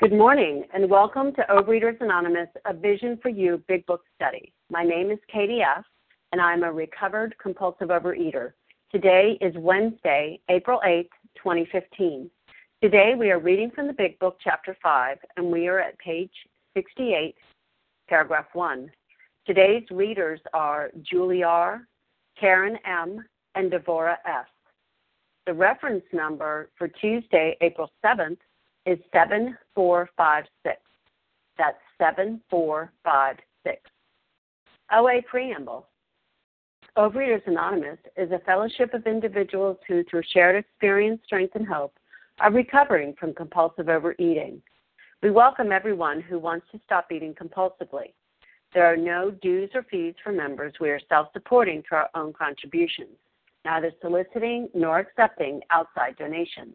Good morning, and welcome to Overeaters Anonymous, a Vision for You Big Book Study. My name is Katie F., and I'm a recovered compulsive overeater. Today is Wednesday, April 8th, 2015. Today we are reading from the Big Book, Chapter 5, and we are at page 68, paragraph 1. Today's readers are Julie R., Karen M., and Devora S. The reference number for Tuesday, April 7th is 7456. That's 7456. OA Preamble. Overeaters Anonymous is a fellowship of individuals who, through shared experience, strength, and hope, are recovering from compulsive overeating. We welcome everyone who wants to stop eating compulsively. There are no dues or fees for members. We are self supporting through our own contributions, neither soliciting nor accepting outside donations.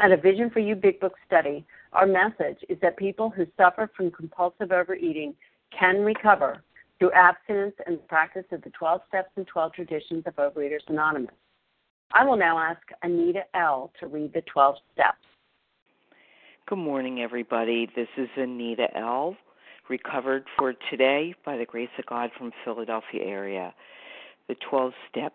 At a Vision for You Big Book study, our message is that people who suffer from compulsive overeating can recover through abstinence and the practice of the 12 steps and 12 traditions of Overeaters Anonymous. I will now ask Anita L. to read the 12 steps. Good morning, everybody. This is Anita L., recovered for today by the grace of God from Philadelphia area. The 12 steps.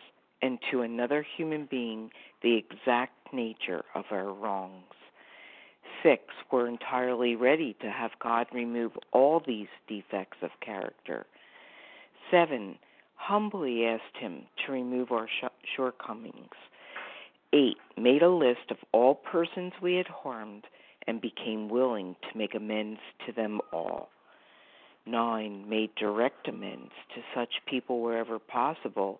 and to another human being the exact nature of our wrongs. Six, we're entirely ready to have God remove all these defects of character. Seven, humbly asked Him to remove our shortcomings. Eight, made a list of all persons we had harmed and became willing to make amends to them all. 9. Made direct amends to such people wherever possible,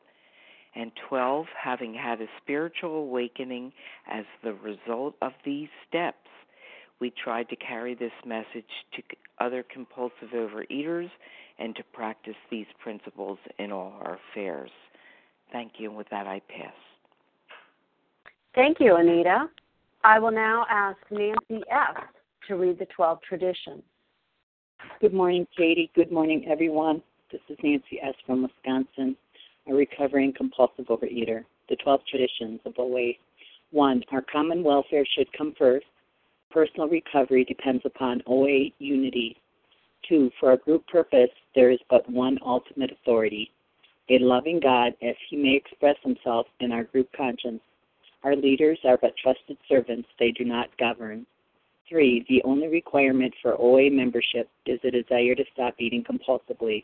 And 12, having had a spiritual awakening as the result of these steps, we tried to carry this message to other compulsive overeaters and to practice these principles in all our affairs. Thank you, and with that, I pass. Thank you, Anita. I will now ask Nancy F. to read the 12 traditions. Good morning, Katie. Good morning, everyone. This is Nancy S. from Wisconsin, a recovering compulsive overeater. The 12 traditions of OA. One, our common welfare should come first. Personal recovery depends upon OA unity. Two, for our group purpose, there is but one ultimate authority a loving God, as he may express himself in our group conscience. Our leaders are but trusted servants, they do not govern. Three, the only requirement for OA membership is a desire to stop eating compulsively.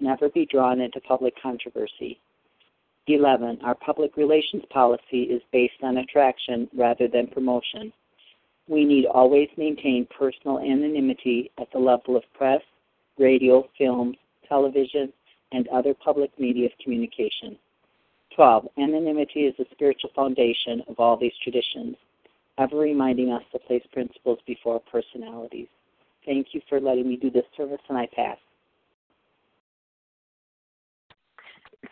never be drawn into public controversy. 11. Our public relations policy is based on attraction rather than promotion. We need always maintain personal anonymity at the level of press, radio, films, television, and other public media of communication. 12. Anonymity is the spiritual foundation of all these traditions, ever reminding us to place principles before personalities. Thank you for letting me do this service, and I pass.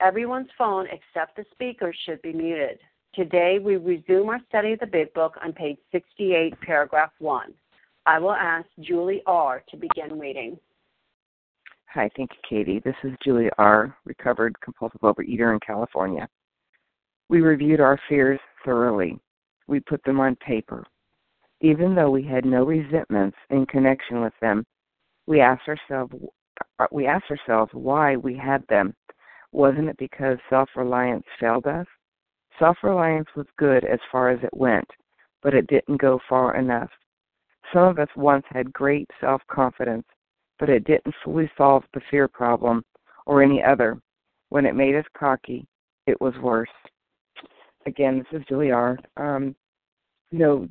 everyone's phone except the speaker should be muted. Today, we resume our study of the Big Book on page 68, paragraph 1. I will ask Julie R. to begin reading. Hi, thank you, Katie. This is Julie R., recovered compulsive overeater in California. We reviewed our fears thoroughly. We put them on paper. Even though we had no resentments in connection with them, we asked ourselves we asked ourselves why we had them. Wasn't it because self-reliance failed us? Self reliance was good as far as it went, but it didn't go far enough. Some of us once had great self confidence, but it didn't fully solve the fear problem or any other. When it made us cocky, it was worse. Again, this is Julie R. Um, you know,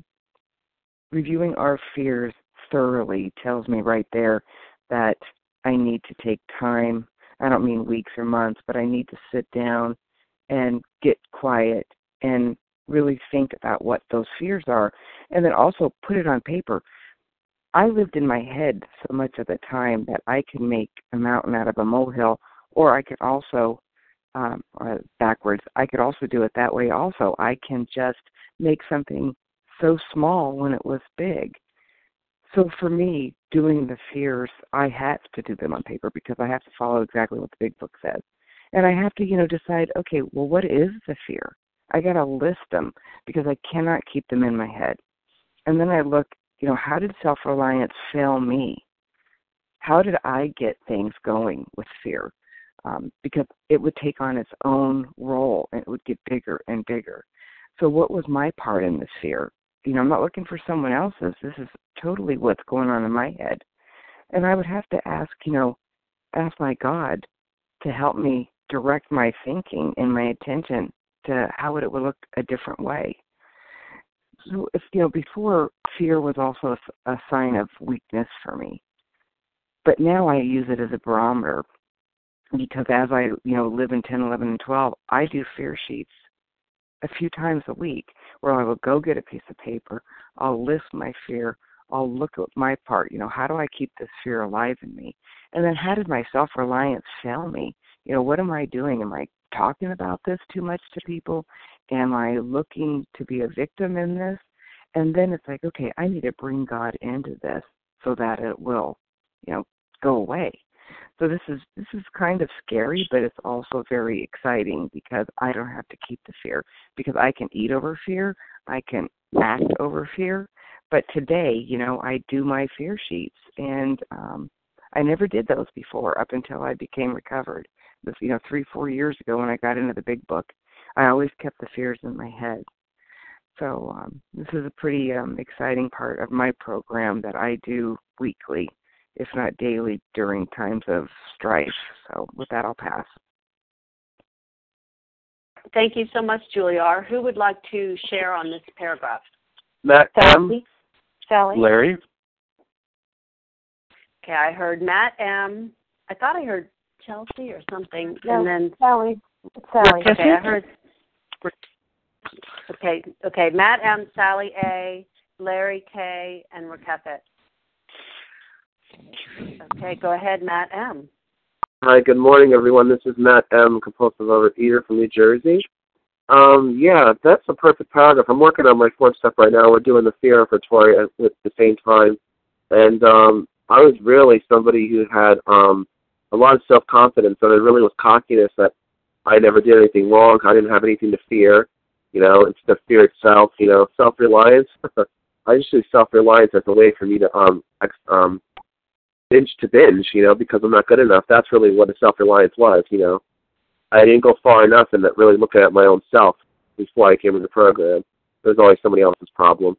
reviewing our fears thoroughly tells me right there that I need to take time. I don't mean weeks or months, but I need to sit down and get quiet and really think about what those fears are and then also put it on paper. I lived in my head so much of the time that I could make a mountain out of a molehill, or I could also, um, uh, backwards, I could also do it that way also. I can just make something so small when it was big. So for me, doing the fears, I have to do them on paper because I have to follow exactly what the big book says and I have to, you know, decide, okay, well, what is the fear? I got to list them because I cannot keep them in my head. And then I look, you know, how did self reliance fail me? How did I get things going with fear? Um, because it would take on its own role and it would get bigger and bigger. So, what was my part in this fear? You know, I'm not looking for someone else's. This is totally what's going on in my head. And I would have to ask, you know, ask my God to help me direct my thinking and my attention to how it would look a different way. So, if you know, before fear was also a, sign of weakness for me, but now I use it as a barometer because as I, you know, live in 10, 11, and 12, I do fear sheets a few times a week where I will go get a piece of paper, I'll list my fear, I'll look at my part, you know, how do I keep this fear alive in me? And then how did my self reliance fail me? you know, what am I doing? Am I talking about this too much to people? Am I looking to be a victim in this? And then it's like, okay, I need to bring God into this so that it will, you know, go away. So this is this is kind of scary, but it's also very exciting because I don't have to keep the fear because I can eat over fear, I can act over fear. But today, you know, I do my fear sheets and um I never did those before up until I became recovered you know three four years ago when I got into the big book. I always kept the fears in my head. So um, this is a pretty um, exciting part of my program that I do weekly. If if not daily, during times of strife. So, with that, I'll pass. Thank you so much, Julia. Who would like to share on this paragraph? Matt Sally. M. Sally. Larry. Okay, I heard Matt M. I thought I heard Chelsea or something, No, and then Sally. Sally. Okay, I heard. Okay, okay. Matt M, Sally A, Larry K, and Rakefet. Okay, go ahead, Matt M. Hi, good morning, everyone. This is Matt M, compulsive overeater from New Jersey. Um, yeah, that's a perfect paragraph. I'm working on my fourth step right now. We're doing the fear inventory at, at the same time, and um, I was really somebody who had um, a lot of self confidence, and it really was cockiness that I never did anything wrong. I didn't have anything to fear. You know, it's the fear itself. You know, self reliance. I just use self reliance as a way for me to um ex- um binge to binge. You know, because I'm not good enough. That's really what the self reliance was. You know, I didn't go far enough in that really looking at my own self before I came into the program. It was always somebody else's problem.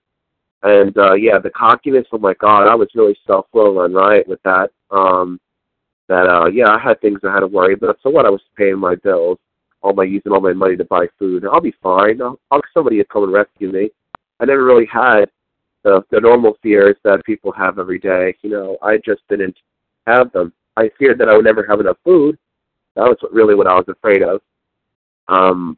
And uh yeah, the cockiness, oh my god, I was really self will run right with that. Um that uh yeah, I had things I had to worry about. So what I was paying my bills, all my using all my money to buy food. I'll be fine. I'll, I'll somebody will come and rescue me. I never really had the the normal fears that people have every day. You know, I just didn't have them. I feared that I would never have enough food. That was really what I was afraid of. Um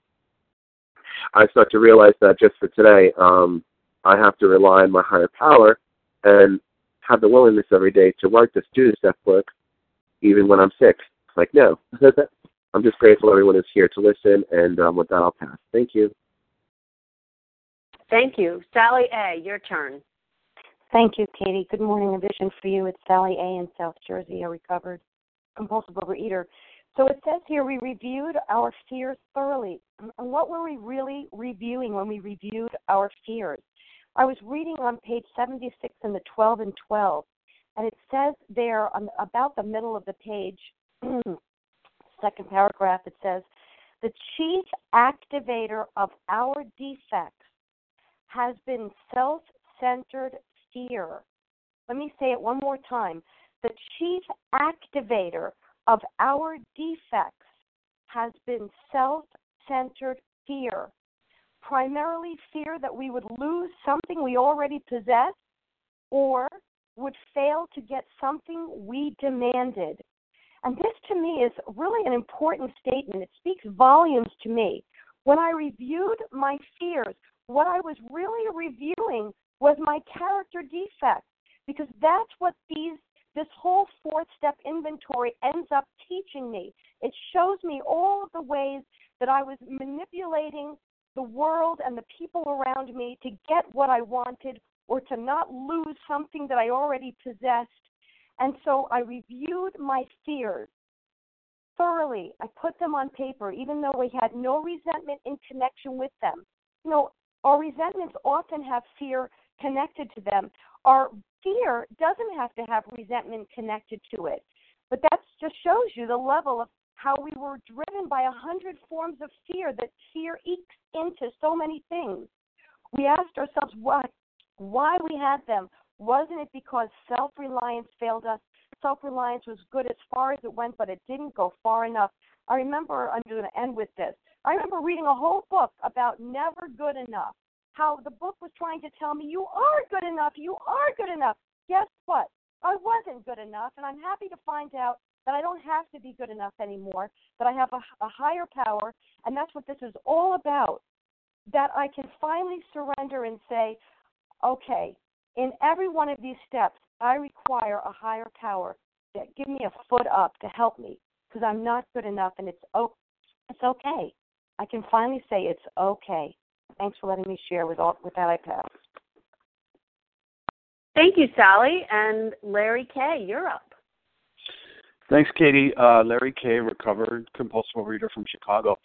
I start to realize that just for today, um, I have to rely on my higher power and have the willingness every day to work this, do this work, even when I'm sick. It's like, no. I'm just grateful everyone is here to listen, and um, with that, I'll pass. Thank you. Thank you. Sally A, your turn. Thank you, Katie. Good morning. A vision for you. It's Sally A. in South Jersey, a recovered compulsive overeater. So it says here we reviewed our fears thoroughly. And what were we really reviewing when we reviewed our fears? I was reading on page 76 in the 12 and 12, and it says there on about the middle of the page, second paragraph, it says, the chief activator of our defects has been self centered fear. Let me say it one more time. The chief activator of our defects has been self centered fear. Primarily, fear that we would lose something we already possess or would fail to get something we demanded. And this to me is really an important statement. It speaks volumes to me. When I reviewed my fears, what I was really reviewing was my character defect because that's what these this whole fourth step inventory ends up teaching me. It shows me all of the ways that I was manipulating the world and the people around me to get what I wanted or to not lose something that I already possessed. And so I reviewed my fears thoroughly. I put them on paper, even though we had no resentment in connection with them. You know, our resentments often have fear connected to them. Our fear doesn't have to have resentment connected to it. But that just shows you the level of how we were driven by a hundred forms of fear that fear ekes into so many things. We asked ourselves why why we had them. Wasn't it because self reliance failed us? Self reliance was good as far as it went, but it didn't go far enough. I remember I'm going to end with this. I remember reading a whole book about never good enough. How the book was trying to tell me you are good enough, you are good enough. Guess what? I wasn't good enough, and I'm happy to find out that I don't have to be good enough anymore, that I have a, a higher power, and that's what this is all about. That I can finally surrender and say, okay, in every one of these steps, I require a higher power that give me a foot up to help me because I'm not good enough, and it's oh, it's okay. I can finally say it's okay. Thanks for letting me share with all with that I pass. Thank you, Sally. And Larry K., you're up. Thanks, Katie. Uh, Larry K., recovered compulsive overeater from Chicago.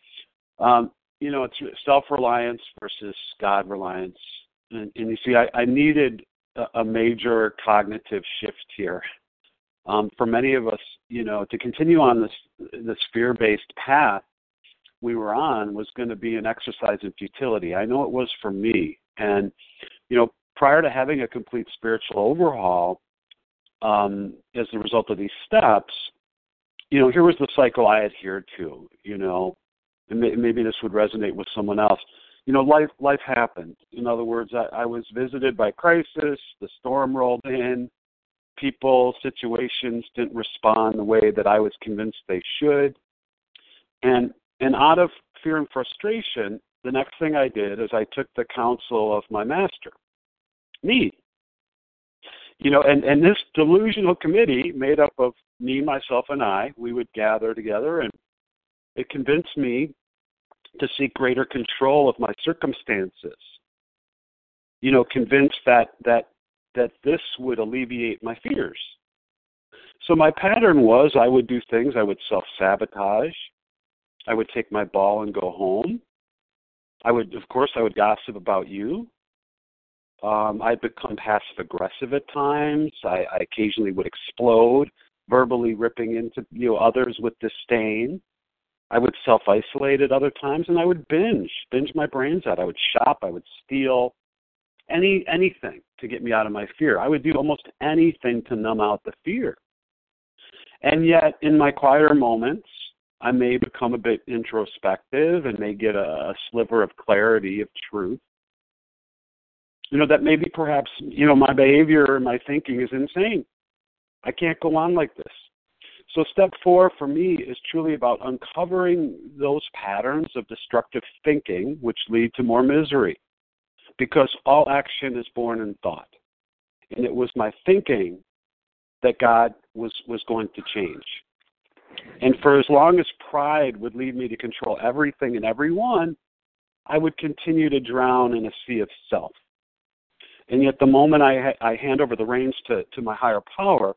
Um, you know, it's self reliance versus God reliance. And, and, you see, I, I needed a, a, major cognitive shift here. Um, for many of us, you know, to continue on this this fear based path we were on was going to be an exercise in futility. I know it was for me. And, you know, prior to having a complete spiritual overhaul, um, as a result of these steps, you know, here was the cycle I adhered to. You know, and maybe this would resonate with someone else. You know, life life happened. In other words, I, I was visited by crisis. The storm rolled in. People, situations didn't respond the way that I was convinced they should. And and out of fear and frustration, the next thing I did is I took the counsel of my master, me. You know, and, and this delusional committee made up of me, myself, and I, we would gather together and it convinced me to seek greater control of my circumstances. You know, convinced that that that this would alleviate my fears. So my pattern was I would do things, I would self sabotage, I would take my ball and go home. I would, of course, I would gossip about you. Um, I'd become passive aggressive at times. I, I occasionally would explode, verbally ripping into you know others with disdain. I would self isolate at other times, and I would binge, binge my brains out. I would shop. I would steal, any anything to get me out of my fear. I would do almost anything to numb out the fear. And yet, in my quieter moments, I may become a bit introspective and may get a, sliver of clarity of truth. You know, that maybe perhaps, you know, my behavior and my thinking is insane. I can't go on like this. So, step four for me is truly about uncovering those patterns of destructive thinking which lead to more misery. Because all action is born in thought. And it was my thinking that God was, was going to change. And for as long as pride would lead me to control everything and everyone, I would continue to drown in a sea of self. And yet, the moment I, I hand over the reins to, to my higher power,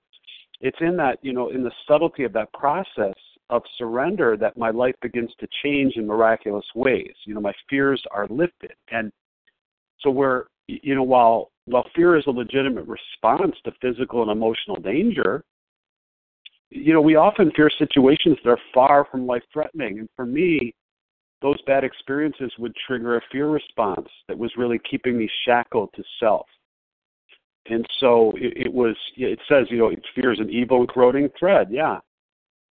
it's in that, you know, in the subtlety of that process of surrender that my life begins to change in miraculous ways. You know, my fears are lifted. And so, where, you know, while, while fear is a legitimate response to physical and emotional danger, you know, we often fear situations that are far from life threatening. And for me, those bad experiences would trigger a fear response that was really keeping me shackled to self. And so it, it was, it says, you know, fear is an evil and corroding thread. Yeah.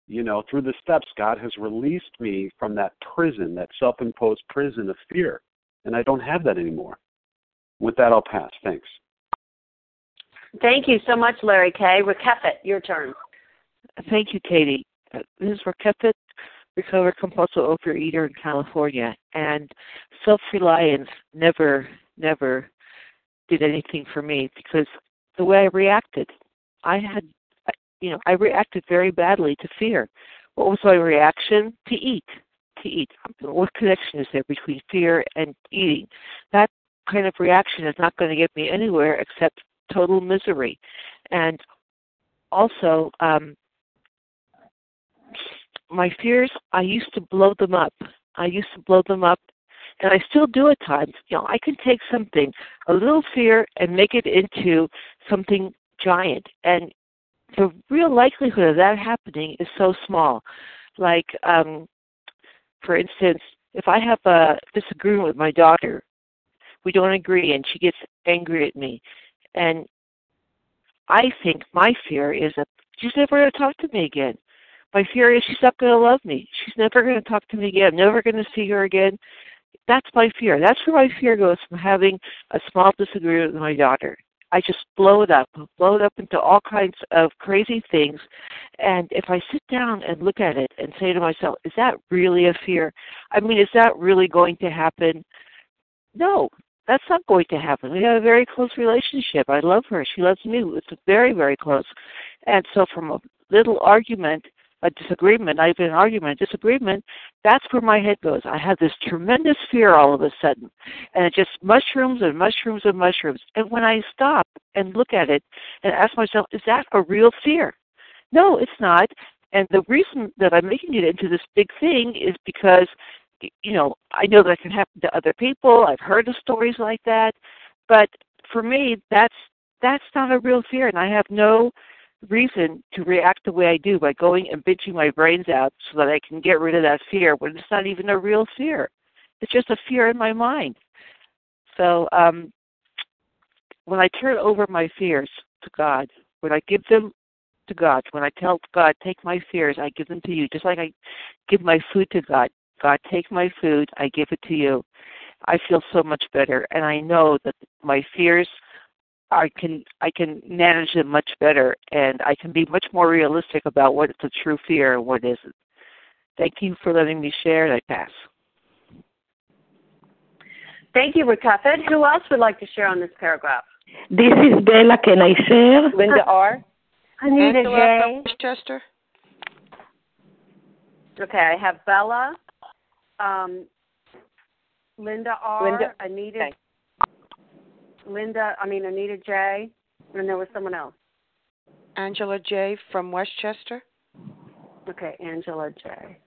You know, through the steps, God has released me from that prison, that self imposed prison of fear. And I don't have that anymore. With that, I'll pass. Thanks. Thank you so much, Larry K. Rakefet, your turn. Thank you, Katie. Uh, this is Rakefet, recovered compulsive overeater in California, and self-reliance never, never did anything for me because the way I reacted, I had, you know, I reacted very badly to fear. What was my reaction? To eat. To eat. What connection is there between fear and eating? That kind of reaction is not going to get me anywhere except total misery. And also, um, my fears, I used to blow them up. I used to blow them up, and I still do at times. You know, I can take something, a little fear, and make it into something giant. And the real likelihood of that happening is so small. Like, um, for instance, if I have a disagreement with my daughter, we don't agree, and she gets angry at me, and I think my fear is that she's never going to talk to me again. My fear is she's not going to love me. She's never going to talk to me again. I'm never going to see her again. That's my fear. That's where my fear goes from having a small disagreement with my daughter. I just blow it up, blow it up into all kinds of crazy things. And if I sit down and look at it and say to myself, is that really a fear? I mean, is that really going to happen? No, that's not going to happen. We have a very close relationship. I love her. She loves me. It's very, very close. And so from a little argument a disagreement, not even an argument, a disagreement, that's where my head goes. I have this tremendous fear all of a sudden. And it just mushrooms and mushrooms and mushrooms. And when I stop and look at it and ask myself, is that a real fear? No, it's not. And the reason that I'm making it into this big thing is because, you know, I know that can happen to other people. I've heard of stories like that. But for me, that's that's not a real fear, and I have no reason to react the way I do by going and bitching my brains out so that I can get rid of that fear when it's not even a real fear. It's just a fear in my mind. So um, when I turn over my fears to God, when I give them to God, when I tell God, take my fears, I give them to you, just like I give my food to God. God, take my food, I give it to you. I feel so much better, and I know that my fears, I can I can manage them much better, and I can be much more realistic about what is a true fear and what isn't. Thank you for letting me share, and I pass. Thank you, Rakefet. Who else would like to share on this paragraph? This is Bella. Can I share? Linda R. Anita Angela J. Westchester. Okay, I have Bella, um, Linda R. Linda- Anita. okay. Linda, I mean Anita J. And there was someone else. Angela J. from Westchester. Okay, Angela J.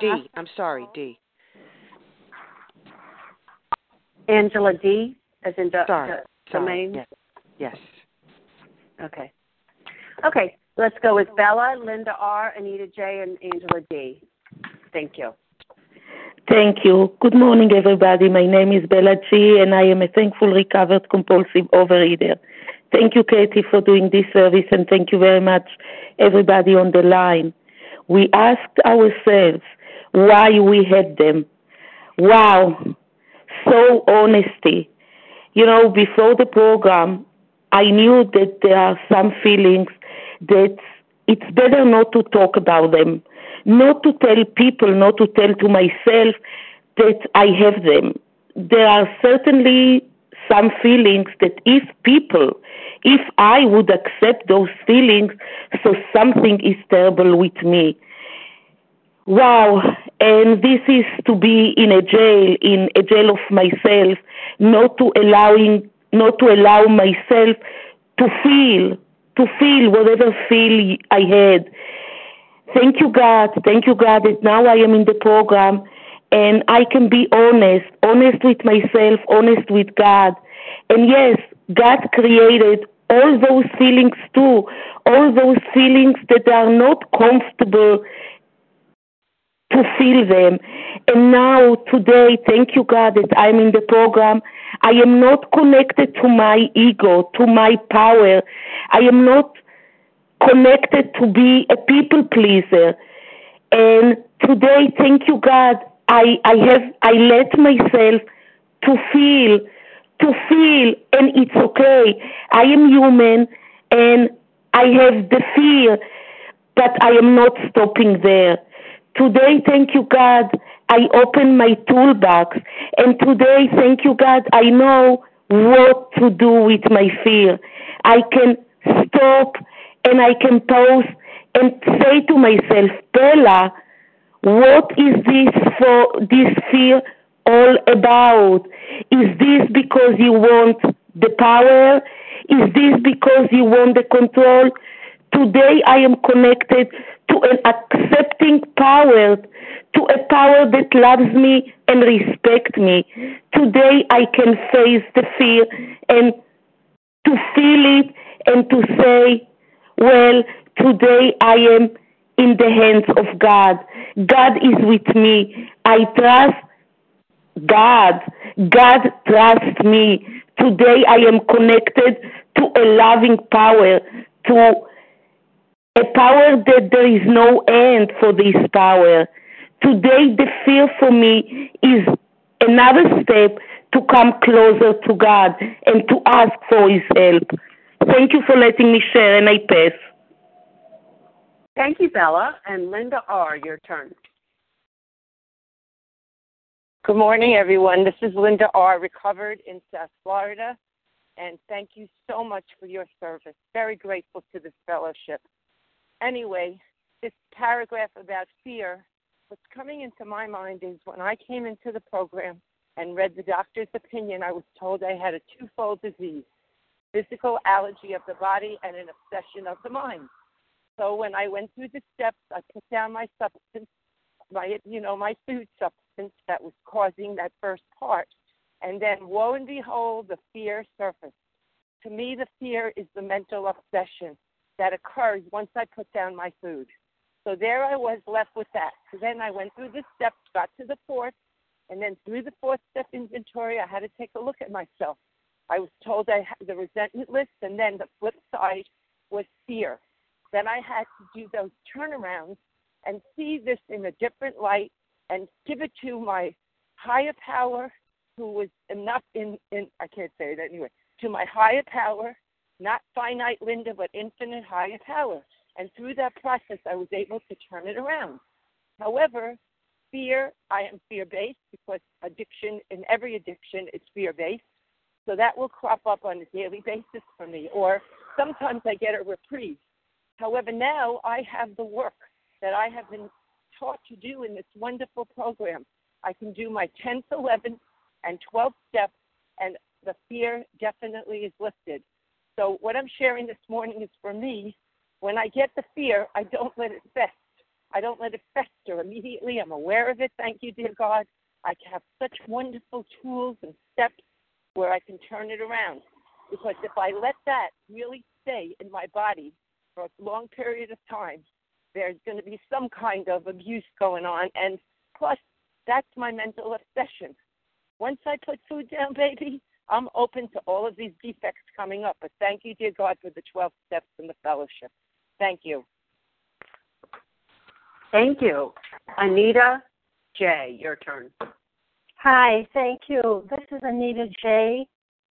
D. I'm sorry, D. Angela D. As in the, Sorry. the Sorry. domain. Yes. Yes. Okay. Okay, let's go with Bella, Linda R, Anita J, and Angela D. Thank you. Thank you. Good morning, everybody. My name is Bella G, and I am a thankful recovered compulsive overeater. Thank you, Katie, for doing this service, and thank you very much, everybody on the line. We asked ourselves why we had them. Wow, so honesty. You know, before the program, I knew that there are some feelings that it's better not to talk about them, not to tell people, not to tell to myself that I have them. There are certainly some feelings that if people, if I would accept those feelings, so something is terrible with me. Wow, and this is to be in a jail, in a jail of myself, not to allowing, not to allow myself to feel, to feel whatever feel I had. Thank you, God. Thank you, God, that now I am in the program and I can be honest, honest with myself, honest with God. And yes, God created all those feelings too, all those feelings that are not comfortable to feel them. And now, today, thank you, God, that I'm in the program. I am not connected to my ego, to my power. I am not connected to be a people pleaser. And today, thank you, God, I, I have I let myself to feel, to feel, and it's okay. I am human, and I have the fear, but I am not stopping there. Today, thank you, God, I open my toolbox, and today, thank you, God, I know what to do with my fear. I can stop and I can pause and say to myself, Bella, what is this for this fear all about? Is this because you want the power? Is this because you want the control? Today I am connected to an accepting power, to a power that loves me and respects me. Today I can face the fear and to feel it and to say, well, today I am in the hands of God. God is with me. I trust God. God trusts me. Today I am connected to a loving power, to a power that there is no end for this power. Today the fear for me is another step to come closer to God and to ask for His help. Thank you for letting me share, and I pass. Thank you, Bella. And Linda R., your turn. Good morning, everyone. This is Linda R., recovered in South Florida. And thank you so much for your service. Very grateful to this fellowship. Anyway, this paragraph about fear, what's coming into my mind is when I came into the program and read the doctor's opinion, I was told I had a twofold disease physical allergy of the body and an obsession of the mind. So when I went through the steps, I put down my substance, my you know my food substance that was causing that first part, and then woe and behold, the fear surfaced. To me, the fear is the mental obsession that occurs once I put down my food. So there I was left with that. So then I went through the steps, got to the fourth, and then through the fourth step inventory, I had to take a look at myself. I was told I had the resentment list, and then the flip side was fear. Then I had to do those turnarounds and see this in a different light and give it to my higher power who was enough in, in I can't say it anyway, to my higher power, not finite Linda, but infinite higher power. And through that process, I was able to turn it around. However, fear, I am fear based because addiction, in every addiction, it's fear based. So that will crop up on a daily basis for me, or sometimes I get a reprieve. However, now I have the work that I have been taught to do in this wonderful program. I can do my 10th, 11th, and 12th steps, and the fear definitely is lifted. So, what I'm sharing this morning is for me. When I get the fear, I don't let it fest. I don't let it fester immediately. I'm aware of it. Thank you, dear God. I have such wonderful tools and steps where I can turn it around. Because if I let that really stay in my body for a long period of time, there's going to be some kind of abuse going on. And plus, that's my mental obsession. Once I put food down, baby, I'm open to all of these defects coming up. But thank you, dear God, for the 12 steps and the fellowship. Thank you. Thank you. Anita J., your turn. Hi, thank you. This is Anita J.,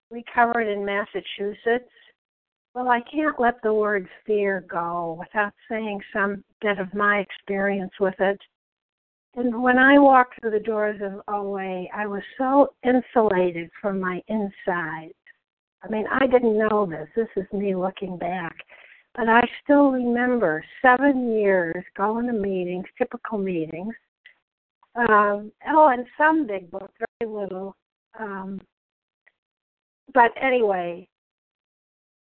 recovered in Massachusetts. Well, I can't let the word fear go without saying some bit of my experience with it. And when I walked through the doors of OA, I was so insulated from my inside. I mean, I didn't know this. This is me looking back. But I still remember seven years going to meetings, typical meetings. Um, oh, and some big book, very little. Um, but anyway,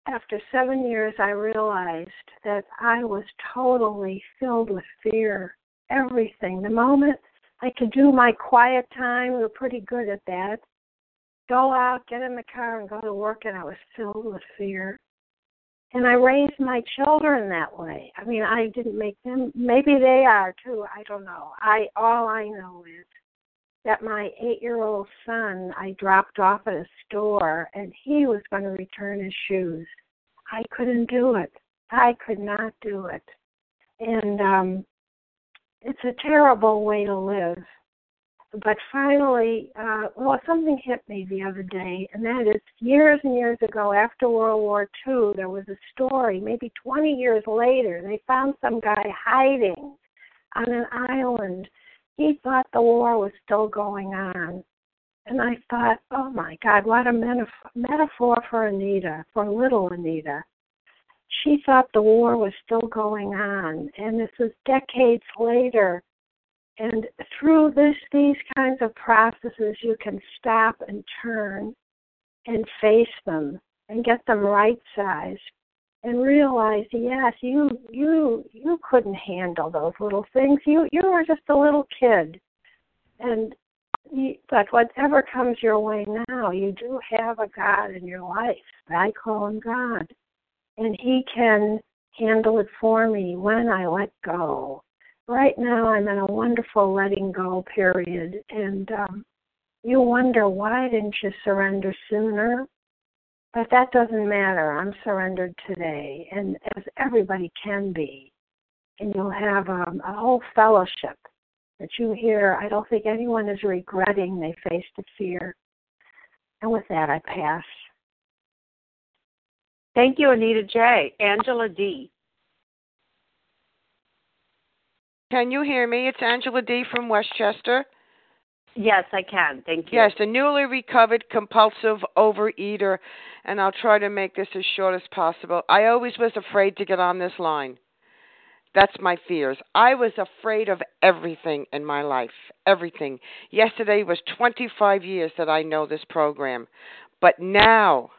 after seven years, I realized that I was totally filled with fear everything. The moment I could do my quiet time, we were pretty good at that. Go out, get in the car, and go to work, and I was filled with fear. And I raised my children that way. I mean, I didn't make them. Maybe they are too. I don't know. I all I know is that my eight-year-old son I dropped off at a store, and he was going to return his shoes. I couldn't do it. I could not do it. And um it's a terrible way to live. But finally, uh, well, something hit me the other day, and that is years and years ago, after World War II, there was a story. Maybe 20 years later, they found some guy hiding on an island. He thought the war was still going on. And I thought, oh my God, what a metaphor for Anita, for little Anita she thought the war was still going on, and this was decades later. And through this, these kinds of processes, you can stop and turn and face them and get them right sized and realize, yes, you you you couldn't handle those little things. You you were just a little kid, and you, but whatever comes your way now, you do have a God in your life. I call him God and He can handle it for me when I let go. Right now, I'm in a wonderful letting go period, and um, you wonder why didn't you surrender sooner? But that doesn't matter. I'm surrendered today, and as everybody can be. And you'll have um, a whole fellowship that you hear. I don't think anyone is regretting they faced the fear. And with that, I pass. Thank you, Anita J. Angela D. Can you hear me? It's Angela D. from Westchester. Yes, I can. Thank you. Yes, a newly recovered compulsive overeater, and I'll try to make this as short as possible. I always was afraid to get on this line. That's my fears. I was afraid of everything in my life. Everything. Yesterday was 25 years that I know this program. But now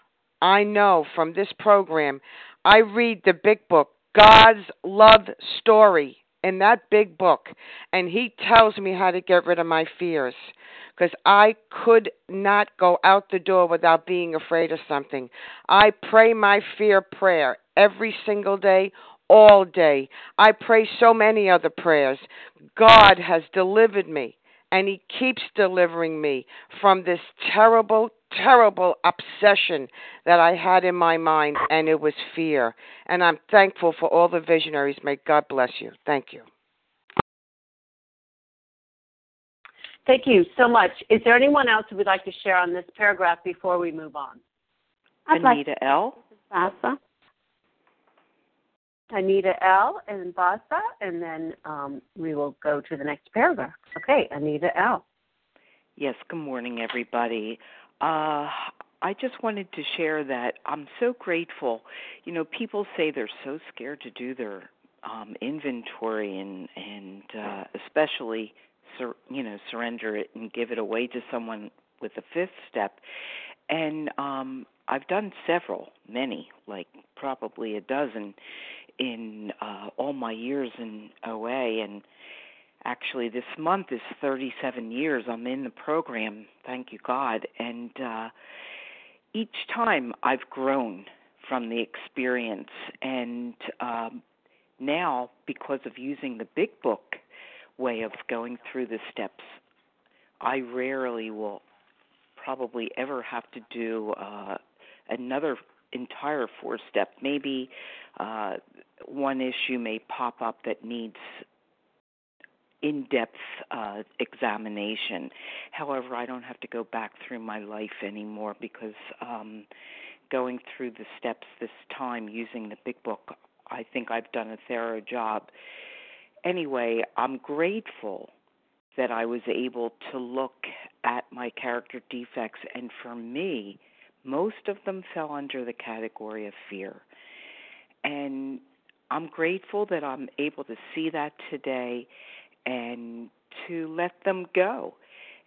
I know from this program, I read the big book, God's Love Story, in that big book, and He tells me how to get rid of my fears. Because I could not go out the door without being afraid of something. I pray my fear prayer every single day, all day. I pray so many other prayers. God has delivered me and he keeps delivering me from this terrible, terrible obsession that I had in my mind, and it was fear. And I'm thankful for all the visionaries. May God bless you. Thank you. Thank you so much. Is there anyone else who would like to share on this paragraph before we move on? I'd Anita like L. Vasa. Anita L. and Vasa, and then um, we will go to the next paragraph. Okay, Anita L. Yes, good morning, everybody. Uh, I just wanted to share that I'm so grateful. You know, people say they're so scared to do their um, inventory and and uh, especially sur- you know surrender it and give it away to someone with the fifth step. And um, I've done several, many, like probably a dozen, in uh, all my years in OA and actually this month is 37 years I'm in the program, thank you God, and uh each time I've grown from the experience and um now because of using the big book way of going through the steps, I rarely will probably ever have to do uh another entire four step. Maybe uh one issue may pop up that needs in depth uh, examination. However, I don't have to go back through my life anymore because um, going through the steps this time using the big book, I think I've done a thorough job. Anyway, I'm grateful that I was able to look at my character defects, and for me, most of them fell under the category of fear. And I'm grateful that I'm able to see that today and to let them go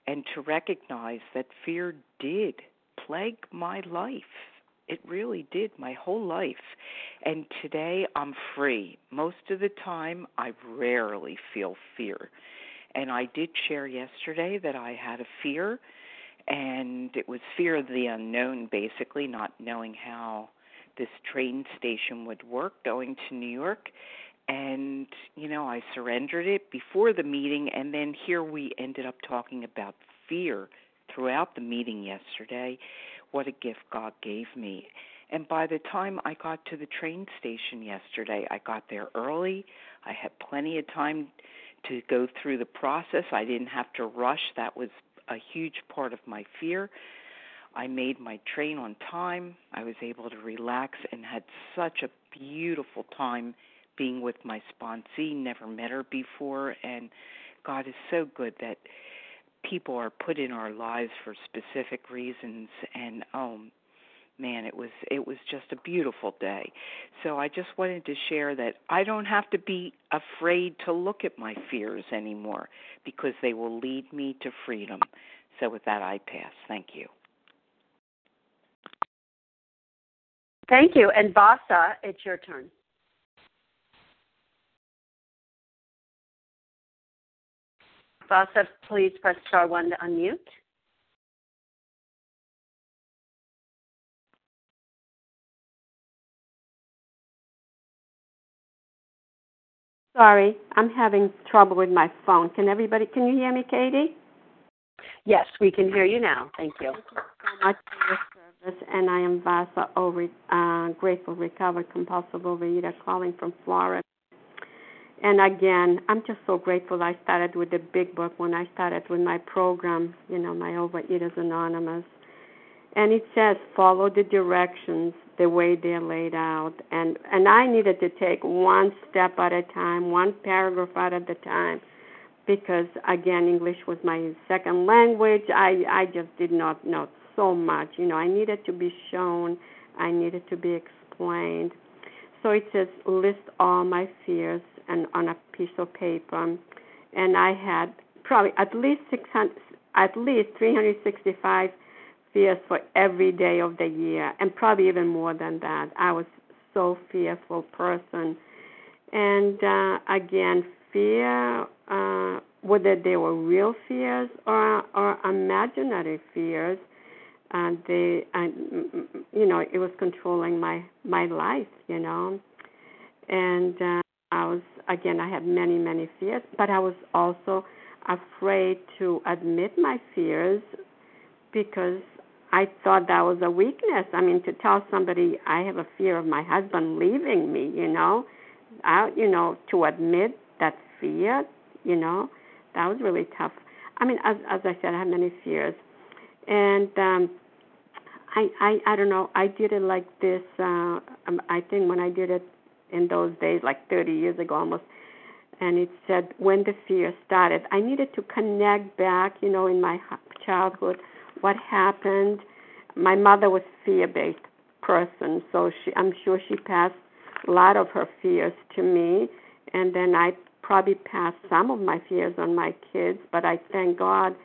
and to recognize that fear did plague my life. It really did, my whole life. And today I'm free. Most of the time, I rarely feel fear. And I did share yesterday that I had a fear, and it was fear of the unknown, basically, not knowing how this train station would work going to New York and you know I surrendered it before the meeting and then here we ended up talking about fear throughout the meeting yesterday. What a gift God gave me. And by the time I got to the train station yesterday I got there early. I had plenty of time to go through the process. I didn't have to rush. That was a huge part of my fear. I made my train on time. I was able to relax and had such a beautiful time being with my sponsee, never met her before, and God is so good that people are put in our lives for specific reasons and oh man it was it was just a beautiful day. So i just wanted to share that i don't have to be afraid to look at my fears anymore because they will lead me to freedom. So with that i pass. Thank you. Thank you. And vasa it's your turn Vasa, please press star one to unmute. Sorry, I'm having trouble with my phone. Can everybody, can you hear me, Katie? Yes, we can hear you now. Thank you. Thank you so much for your service. And I am Vasa, over, uh, grateful, recovered, compulsive overeater, calling from Florida. And again, I'm just so grateful I started with the big book when I started with my program, you know, my Overeaters Anonymous. And it says follow the directions the way they're laid out. And and I needed to take one step at a time, one paragraph at a time because again English was my second language. I I just did not know so much. You know, I needed to be shown, I needed to be explained. So it says list all my fears and on a piece of paper, and I had probably at least 600, at least 365 fears for every day of the year, and probably even more than that. I was so fearful person, and uh, again, fear, uh, whether they were real fears or or imaginary fears, and uh, they, and you know, it was controlling my my life, you know, and. Uh, I was again I had many many fears, but I was also afraid to admit my fears because I thought that was a weakness. I mean, to tell somebody I have a fear of my husband leaving me, you know, I, you know, to admit that fear, you know, that was really tough. I mean, as as I said, I have many fears, and um, I I I don't know. I did it like this. Uh, um, I think when I did it in those days, like 30 years ago almost, and it said when the fear started. I needed to connect back, you know, in my childhood, what happened. My mother was fear-based person, so she I'm sure she passed a lot of her fears to me, and then I probably passed some of my fears on my kids. But I thank God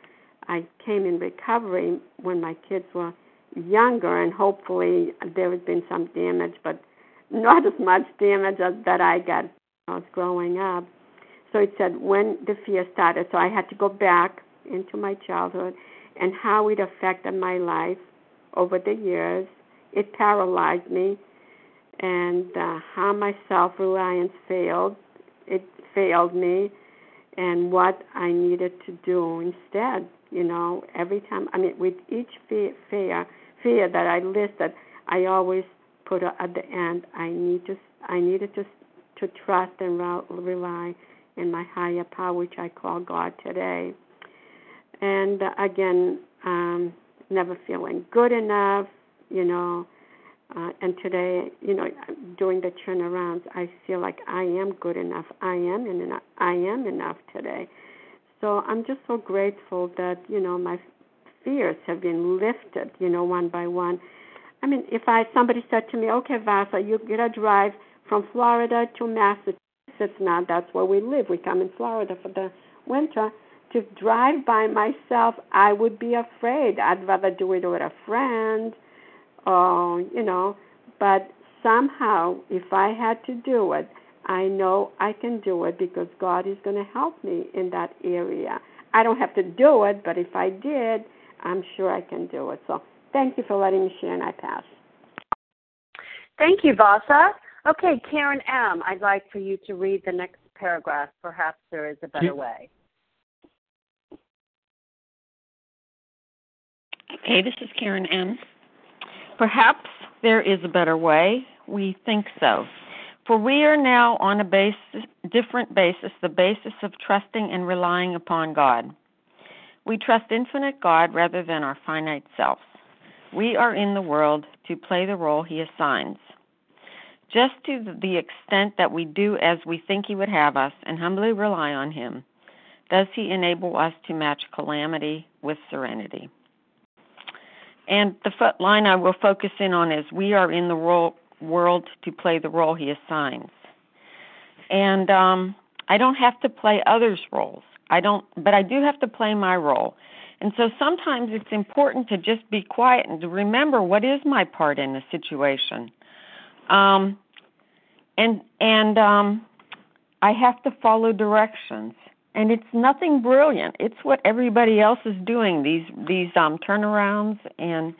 I came in recovery when my kids were younger, and hopefully there has been some damage, but not as much damage as that I got when I was growing up. So it said when the fear started. So I had to go back into my childhood and how it affected my life over the years. It paralyzed me, and uh, how my self reliance failed. It failed me, and what I needed to do instead. You know, every time, I mean, with each fear, fear, fear that I listed, I always put at the end. I need to, I needed to, to trust and rely in my higher power, which I call God today. And uh, again, um, never feeling good enough, you know. Uh, and today, you know, doing the turnarounds, I feel like I am good enough. I am enough. I am enough today. So I'm just so grateful that you know my fears have been lifted, you know, one by one. I mean, if I somebody said to me, "Okay, Vasa, you're gonna drive from Florida to Massachusetts," now. That's where we live. We come in Florida for the winter. To drive by myself, I would be afraid. I'd rather do it with a friend, or you know. But somehow, if I had to do it, I know I can do it because God is going to help me in that area. I don't have to do it, but if I did, I'm sure I can do it. So thank you for letting me share, and I pass. Thank you, Vasa. Okay, Karen M., I'd like for you to read the next paragraph. Perhaps there is a better way. Okay, this is Karen M. Perhaps there is a better way. We think so. For we are now on a basis, different basis, the basis of trusting and relying upon God. We trust infinite God rather than our finite selves. We are in the world to play the role He assigns just to the extent that we do as we think He would have us and humbly rely on Him, does He enable us to match calamity with serenity. And the foot line I will focus in on is we are in the role, world to play the role He assigns. And um, I don't have to play others' roles. I don't, but I do have to play my role. And so sometimes it's important to just be quiet and to remember what is my part in the situation. Um, and and um, I have to follow directions. And it's nothing brilliant. It's what everybody else is doing. These these um, turnarounds and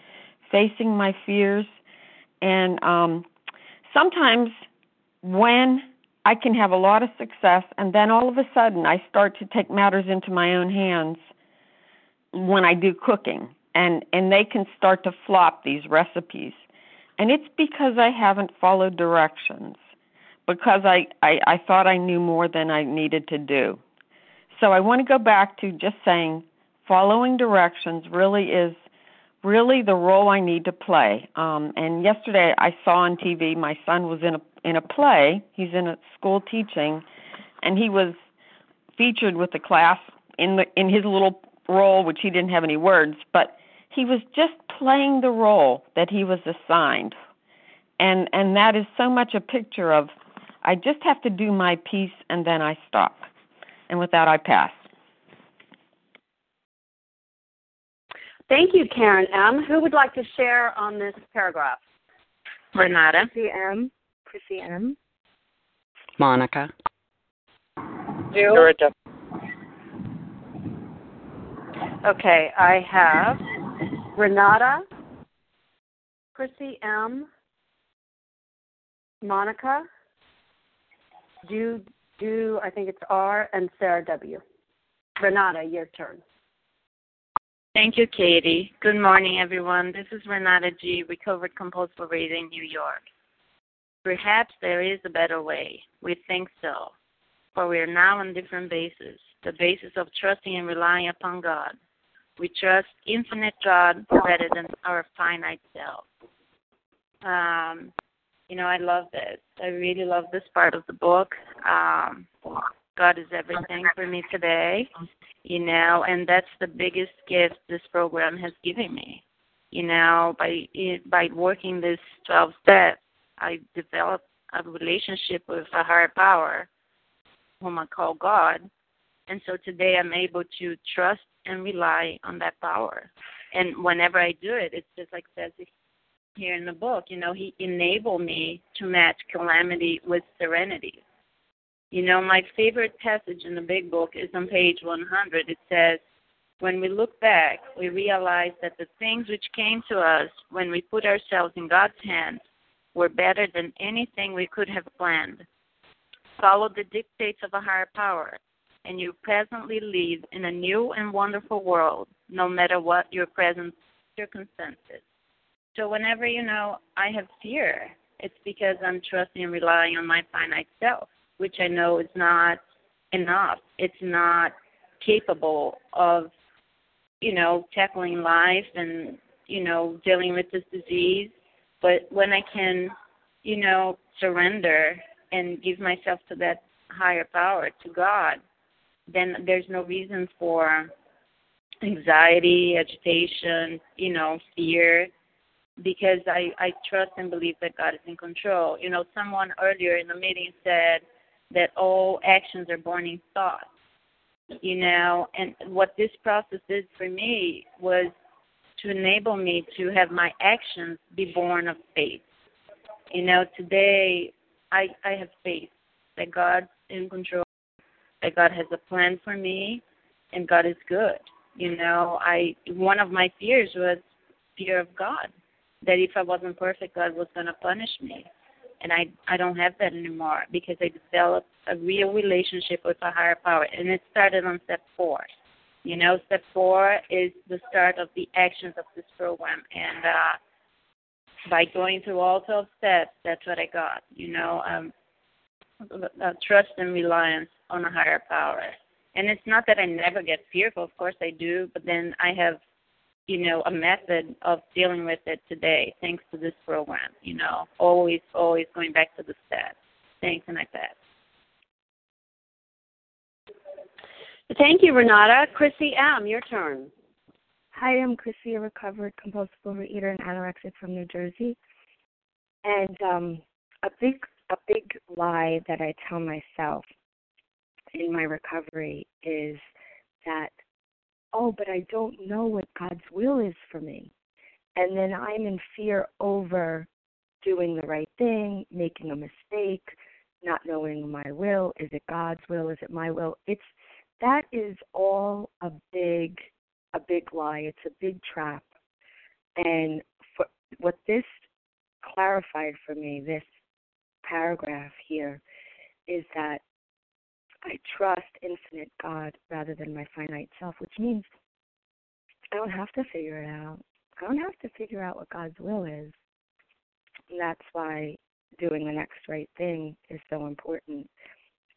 facing my fears. And um, sometimes when I can have a lot of success, and then all of a sudden I start to take matters into my own hands when I do cooking, and and they can start to flop these recipes and it's because I haven't followed directions, because I, I, I thought I knew more than I needed to do. So I want to go back to just saying following directions really is really the role I need to play. Um, and yesterday I saw on TV my son was in a in a play. He's in a school teaching, and he was featured with the class in the in his little role, which he didn't have any words, but he was just playing the role that he was assigned. And and that is so much a picture of I just have to do my piece and then I stop. And with that I pass. Thank you, Karen M. Who would like to share on this paragraph? Renata. Chrissy M. Chrissy M. Monica. Jill. Okay, I have Renata, Chrissy M, Monica, do do I think it's R and Sarah W. Renata, your turn. Thank you, Katie. Good morning, everyone. This is Renata G., recovered compulsive reader in New York. Perhaps there is a better way. We think so. For we are now on different bases the basis of trusting and relying upon God. We trust infinite God better than our finite self. Um, you know, I love this. I really love this part of the book. Um, God is everything for me today, you know, and that's the biggest gift this program has given me. You know, by by working this 12 steps, I developed a relationship with a higher power, whom I call God, and so today I'm able to trust and rely on that power. And whenever I do it, it's just like says here in the book, you know, he enabled me to match calamity with serenity. You know, my favorite passage in the big book is on page 100. It says, When we look back, we realize that the things which came to us when we put ourselves in God's hands were better than anything we could have planned. Follow the dictates of a higher power, and you presently live in a new and wonderful world, no matter what your present circumstances. So, whenever you know I have fear, it's because I'm trusting and relying on my finite self which I know is not enough. It's not capable of, you know, tackling life and, you know, dealing with this disease. But when I can, you know, surrender and give myself to that higher power, to God, then there's no reason for anxiety, agitation, you know, fear, because I, I trust and believe that God is in control. You know, someone earlier in the meeting said, that all actions are born in thought. You know, and what this process did for me was to enable me to have my actions be born of faith. You know, today I I have faith that God's in control, that God has a plan for me, and God is good. You know, I one of my fears was fear of God, that if I wasn't perfect, God was going to punish me and I I don't have that anymore because I developed a real relationship with a higher power, and it started on step four. You know, step four is the start of the actions of this program, and uh, by going through all 12 steps, that's what I got. You know, um, trust and reliance on a higher power. And it's not that I never get fearful. Of course I do, but then I have you know, a method of dealing with it today, thanks to this program. You know, always, always going back to the steps. Thanks, and like that. Thank you, Renata. Chrissy M., your turn. Hi, I'm Chrissy, a recovered compulsive overeater and anorexic from New Jersey. And um, a big, a big lie that I tell myself in my recovery is that oh, but I don't know what God's will is for me. And then I'm in fear over doing the right thing, making a mistake, not knowing my will. Is it God's will? Is it my will? It's that is all a big a big lie. It's a big trap. And for, what this clarified for me, this paragraph here, is that I trust infinite God rather than my finite self, which means I don't have to figure it out. I don't have to figure out what God's will is. And that's why doing the next right thing is so important.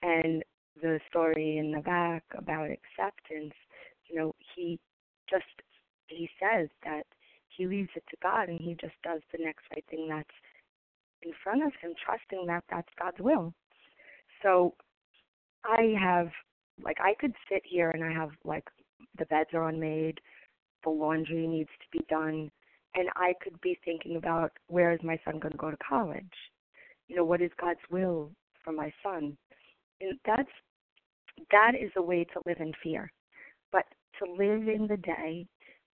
And the story in the back about acceptance, you know, he just he says that he leaves it to God and he just does the next right thing that's in front of him, trusting that that's God's will. So I have like I could sit here and I have like the beds are unmade, the laundry needs to be done, and I could be thinking about where is my son going to go to college? You know, what is God's will for my son? And that's that is a way to live in fear. But to live in the day,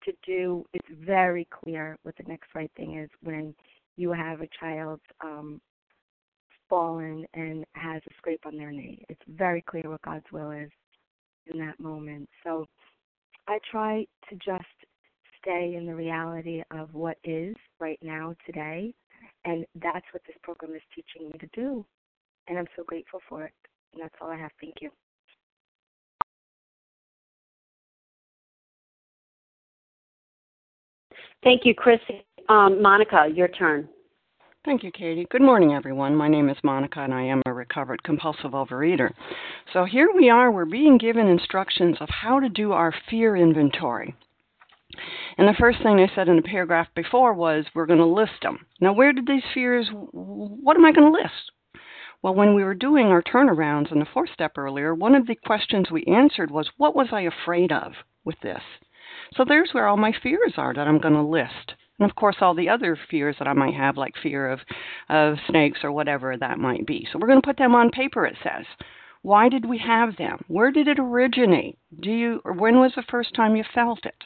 to do it's very clear what the next right thing is when you have a child um fallen and has a scrape on their knee. It's very clear what God's will is in that moment. So I try to just stay in the reality of what is right now, today. And that's what this program is teaching me to do. And I'm so grateful for it. And that's all I have. Thank you. Thank you, Chris. Um, Monica, your turn. Thank you, Katie. Good morning, everyone. My name is Monica, and I am a recovered compulsive overeater. So here we are, we're being given instructions of how to do our fear inventory. And the first thing I said in the paragraph before was we're going to list them. Now, where did these fears, what am I going to list? Well, when we were doing our turnarounds in the fourth step earlier, one of the questions we answered was, What was I afraid of with this? So there's where all my fears are that I'm going to list. And of course, all the other fears that I might have, like fear of, of snakes or whatever that might be. So we're going to put them on paper, it says. Why did we have them? Where did it originate? Do you, or when was the first time you felt it?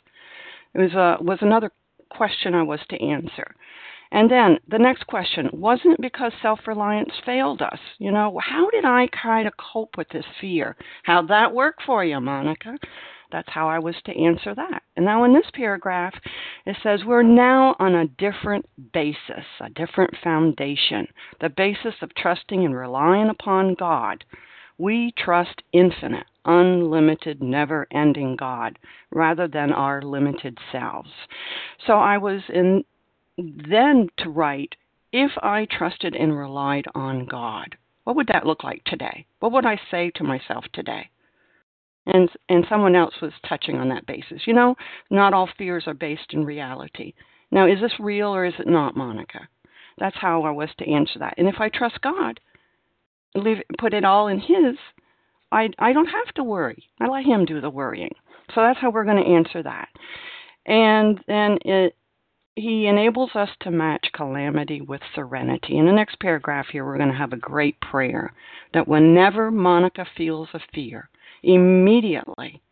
It was, a, was another question I was to answer. And then the next question wasn't because self reliance failed us? You know, how did I kind of cope with this fear? How'd that work for you, Monica? That's how I was to answer that. And now in this paragraph, it says we're now on a different basis, a different foundation, the basis of trusting and relying upon God. We trust infinite, unlimited, never ending God rather than our limited selves. So I was in then to write if I trusted and relied on God. What would that look like today? What would I say to myself today? And and someone else was touching on that basis. You know, not all fears are based in reality. Now, is this real or is it not, Monica? That's how I was to answer that. And if I trust God, leave put it all in His, I I don't have to worry. I let Him do the worrying. So that's how we're going to answer that. And then it, He enables us to match calamity with serenity. In the next paragraph here, we're going to have a great prayer that whenever Monica feels a fear, Immediately,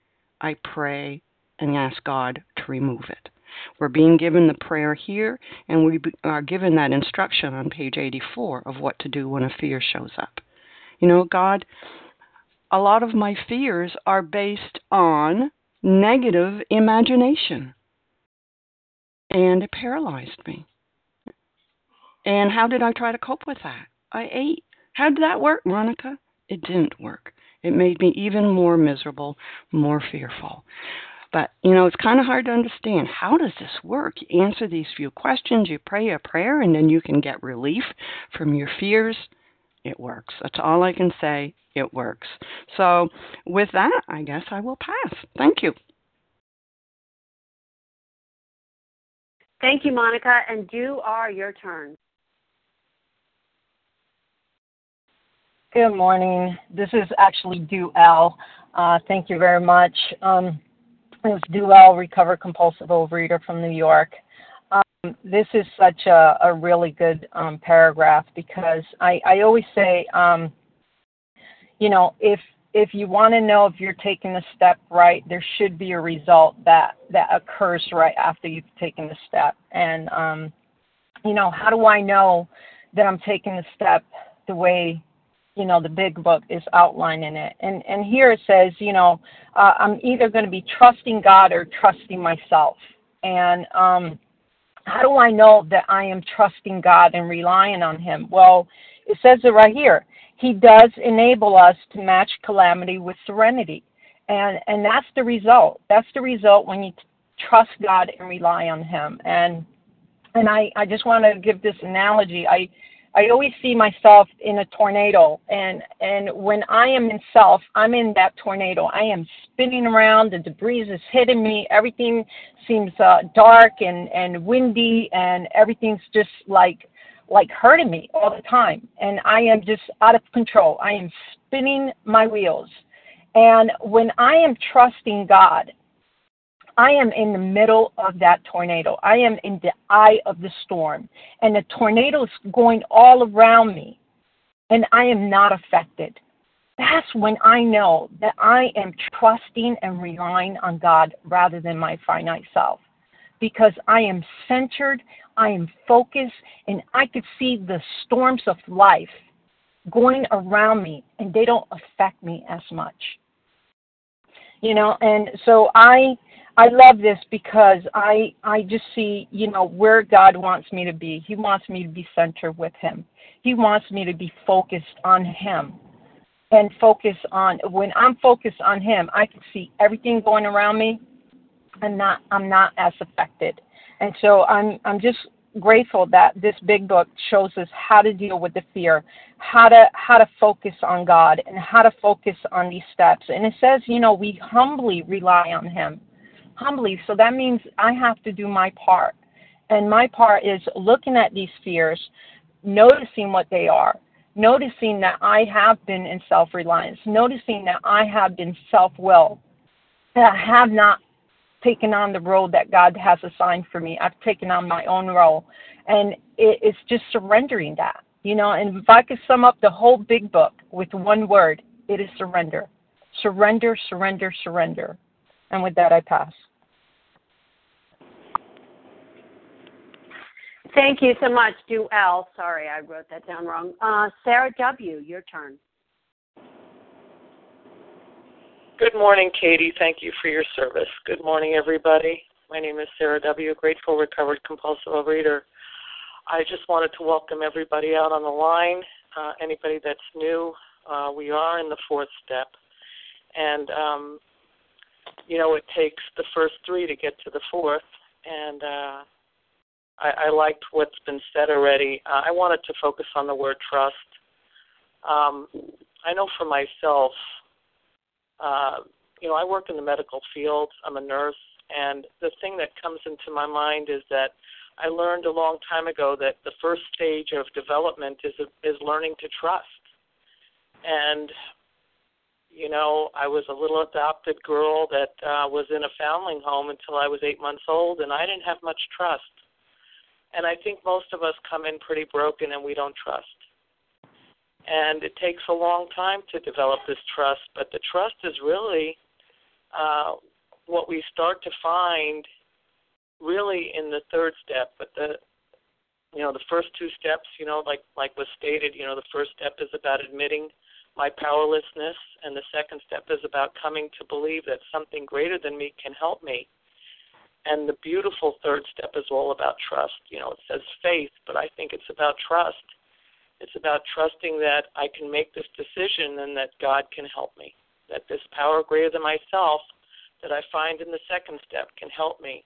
I pray and ask God to remove it. We're being given the prayer here, and we are given that instruction on page 84 of what to do when a fear shows up. You know, God, a lot of my fears are based on negative imagination, and it paralyzed me. And how did I try to cope with that? I ate. How did that work, Monica? It didn't work. It made me even more miserable, more fearful. But, you know, it's kind of hard to understand. How does this work? You answer these few questions, you pray a prayer, and then you can get relief from your fears. It works. That's all I can say. It works. So, with that, I guess I will pass. Thank you. Thank you, Monica. And you are your turn. Good morning. This is actually Duell. Uh, thank you very much. Um, it's Duell, recovered compulsive overeater from New York. Um, this is such a, a really good um, paragraph because I, I always say, um, you know, if if you want to know if you're taking the step right, there should be a result that that occurs right after you've taken the step. And um, you know, how do I know that I'm taking the step the way you know the big book is outlining it. And and here it says you know uh, i'm either going to be trusting god or trusting myself. And um how do i know that i am trusting god and relying on him? Well it says it right here. He does enable us to match calamity with serenity. And and that's the result. That's the result when you trust god and rely on him. And and i i just want to give this analogy. I I always see myself in a tornado and and when I am in self, I'm in that tornado. I am spinning around, the debris is hitting me, everything seems uh, dark and and windy and everything's just like like hurting me all the time and I am just out of control. I am spinning my wheels. And when I am trusting God I am in the middle of that tornado. I am in the eye of the storm, and the tornado is going all around me, and I am not affected. That's when I know that I am trusting and relying on God rather than my finite self. Because I am centered, I am focused, and I could see the storms of life going around me, and they don't affect me as much. You know, and so I I love this because I I just see, you know, where God wants me to be. He wants me to be centered with him. He wants me to be focused on him. And focus on when I'm focused on him, I can see everything going around me. I'm not I'm not as affected. And so I'm I'm just grateful that this big book shows us how to deal with the fear, how to how to focus on God and how to focus on these steps. And it says, you know, we humbly rely on him. Humbly. So that means I have to do my part. And my part is looking at these fears, noticing what they are, noticing that I have been in self reliance, noticing that I have been self will, that I have not taken on the role that God has assigned for me. I've taken on my own role. And it, it's just surrendering that, you know. And if I could sum up the whole big book with one word, it is surrender. Surrender, surrender, surrender. And with that, I pass. Thank you so much, Duell. Sorry, I wrote that down wrong. Uh, Sarah W., your turn. Good morning, Katie. Thank you for your service. Good morning, everybody. My name is Sarah W., grateful, recovered, compulsive overeater. I just wanted to welcome everybody out on the line. Uh, anybody that's new, uh, we are in the fourth step. And, um, you know, it takes the first three to get to the fourth. And uh, I, I liked what's been said already. Uh, I wanted to focus on the word trust. Um, I know for myself, uh, you know, I work in the medical field. I'm a nurse, and the thing that comes into my mind is that I learned a long time ago that the first stage of development is is learning to trust. And you know, I was a little adopted girl that uh, was in a foundling home until I was eight months old, and I didn't have much trust. And I think most of us come in pretty broken and we don't trust. And it takes a long time to develop this trust, but the trust is really uh, what we start to find really in the third step. But the you know the first two steps, you know, like like was stated, you know, the first step is about admitting my powerlessness, and the second step is about coming to believe that something greater than me can help me. And the beautiful third step is all about trust. You know, it says faith, but I think it's about trust. It's about trusting that I can make this decision and that God can help me. That this power greater than myself that I find in the second step can help me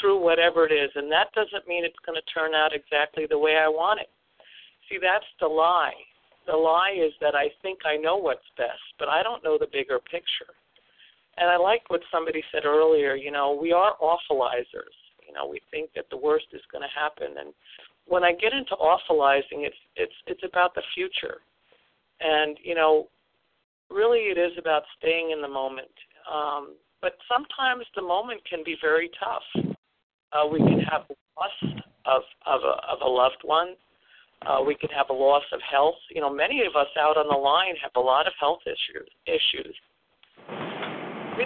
through whatever it is. And that doesn't mean it's going to turn out exactly the way I want it. See, that's the lie. The lie is that I think I know what's best, but I don't know the bigger picture. And I like what somebody said earlier. You know, we are awfulizers. You know, we think that the worst is going to happen, and when I get into awfulizing, it's it's it's about the future, and you know, really it is about staying in the moment. Um, but sometimes the moment can be very tough. Uh, we can have loss of of a, of a loved one. Uh, we can have a loss of health. You know, many of us out on the line have a lot of health issues. Issues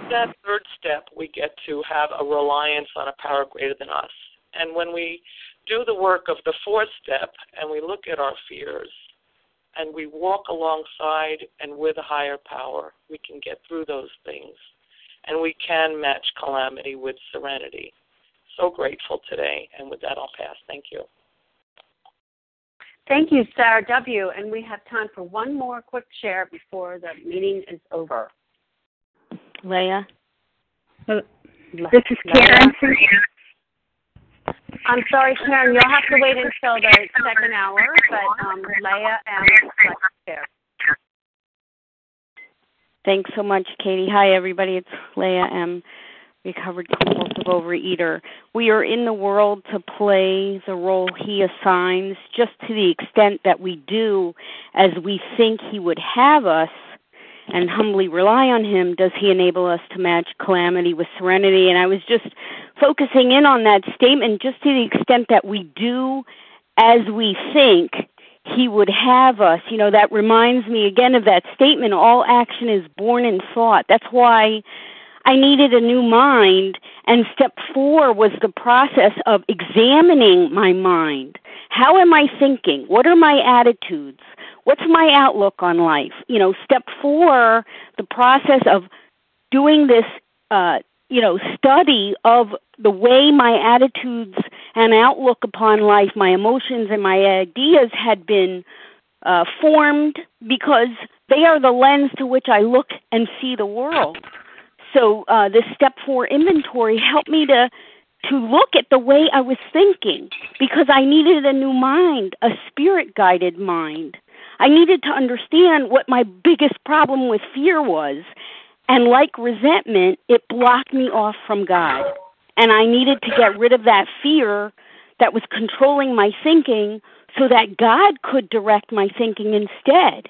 with that third step, we get to have a reliance on a power greater than us. And when we do the work of the fourth step and we look at our fears and we walk alongside and with a higher power, we can get through those things and we can match calamity with serenity. So grateful today. And with that, I'll pass. Thank you. Thank you, Sarah W. And we have time for one more quick share before the meeting is over. Leah. This is Karen. I'm sorry, Karen. You'll have to wait until the second hour, but um, Leah and chair. Thanks so much, Katie. Hi, everybody. It's Leah M., recovered compulsive overeater. We are in the world to play the role He assigns, just to the extent that we do as we think He would have us and humbly rely on Him, does He enable us to match calamity with serenity? And I was just focusing in on that statement just to the extent that we do as we think He would have us. You know, that reminds me again of that statement all action is born in thought. That's why. I needed a new mind, and step four was the process of examining my mind. How am I thinking? What are my attitudes? What's my outlook on life? You know, step four, the process of doing this, uh, you know, study of the way my attitudes and outlook upon life, my emotions and my ideas had been uh, formed because they are the lens to which I look and see the world. So uh, this step four inventory helped me to to look at the way I was thinking because I needed a new mind, a spirit guided mind. I needed to understand what my biggest problem with fear was. And like resentment, it blocked me off from God. And I needed to get rid of that fear that was controlling my thinking so that God could direct my thinking instead.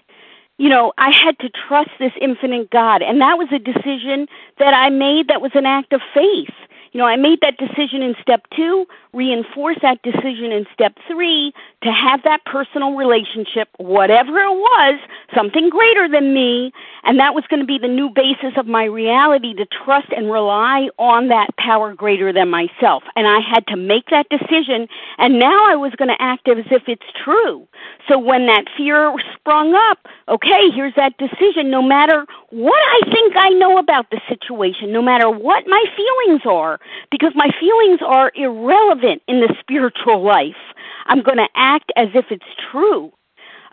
You know, I had to trust this infinite God. And that was a decision that I made that was an act of faith. You know, I made that decision in step two, reinforce that decision in step three to have that personal relationship, whatever it was, something greater than me. And that was going to be the new basis of my reality to trust and rely on that power greater than myself. And I had to make that decision. And now I was going to act as if it's true. So when that fear sprung up, okay, here's that decision. No matter what I think I know about the situation, no matter what my feelings are, because my feelings are irrelevant in the spiritual life. I'm going to act as if it's true.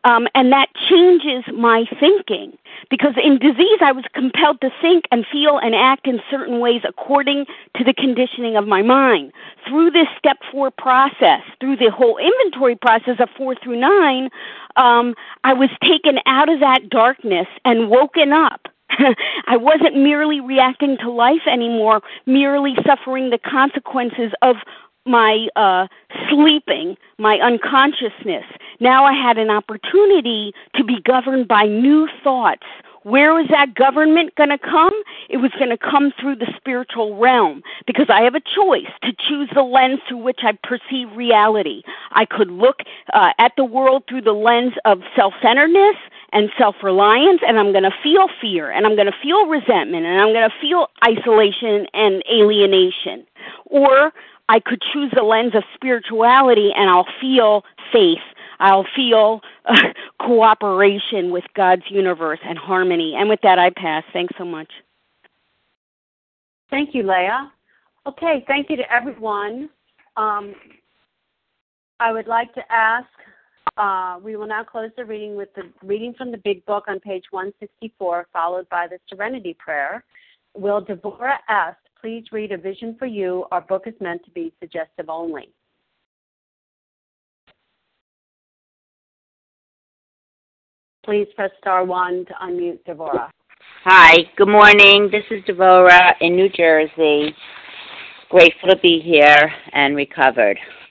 Um, and that changes my thinking because in disease I was compelled to think and feel and act in certain ways according to the conditioning of my mind. Through this step four process, through the whole inventory process of four through nine, um, I was taken out of that darkness and woken up. I wasn't merely reacting to life anymore, merely suffering the consequences of my uh, sleeping, my unconsciousness. Now I had an opportunity to be governed by new thoughts. Where was that government going to come? It was going to come through the spiritual realm because I have a choice to choose the lens through which I perceive reality. I could look uh, at the world through the lens of self centeredness and self reliance, and I'm going to feel fear, and I'm going to feel resentment, and I'm going to feel isolation and alienation. Or I could choose the lens of spirituality and I'll feel faith. I'll feel uh, cooperation with God's universe and harmony. And with that, I pass. Thanks so much. Thank you, Leah. Okay, thank you to everyone. Um, I would like to ask, uh, we will now close the reading with the reading from the Big Book on page 164, followed by the Serenity Prayer. Will Deborah S please read A Vision for You. Our book is meant to be suggestive only. Please press star one to unmute Devorah. Hi, good morning. This is Devorah in New Jersey. Grateful to be here and recovered.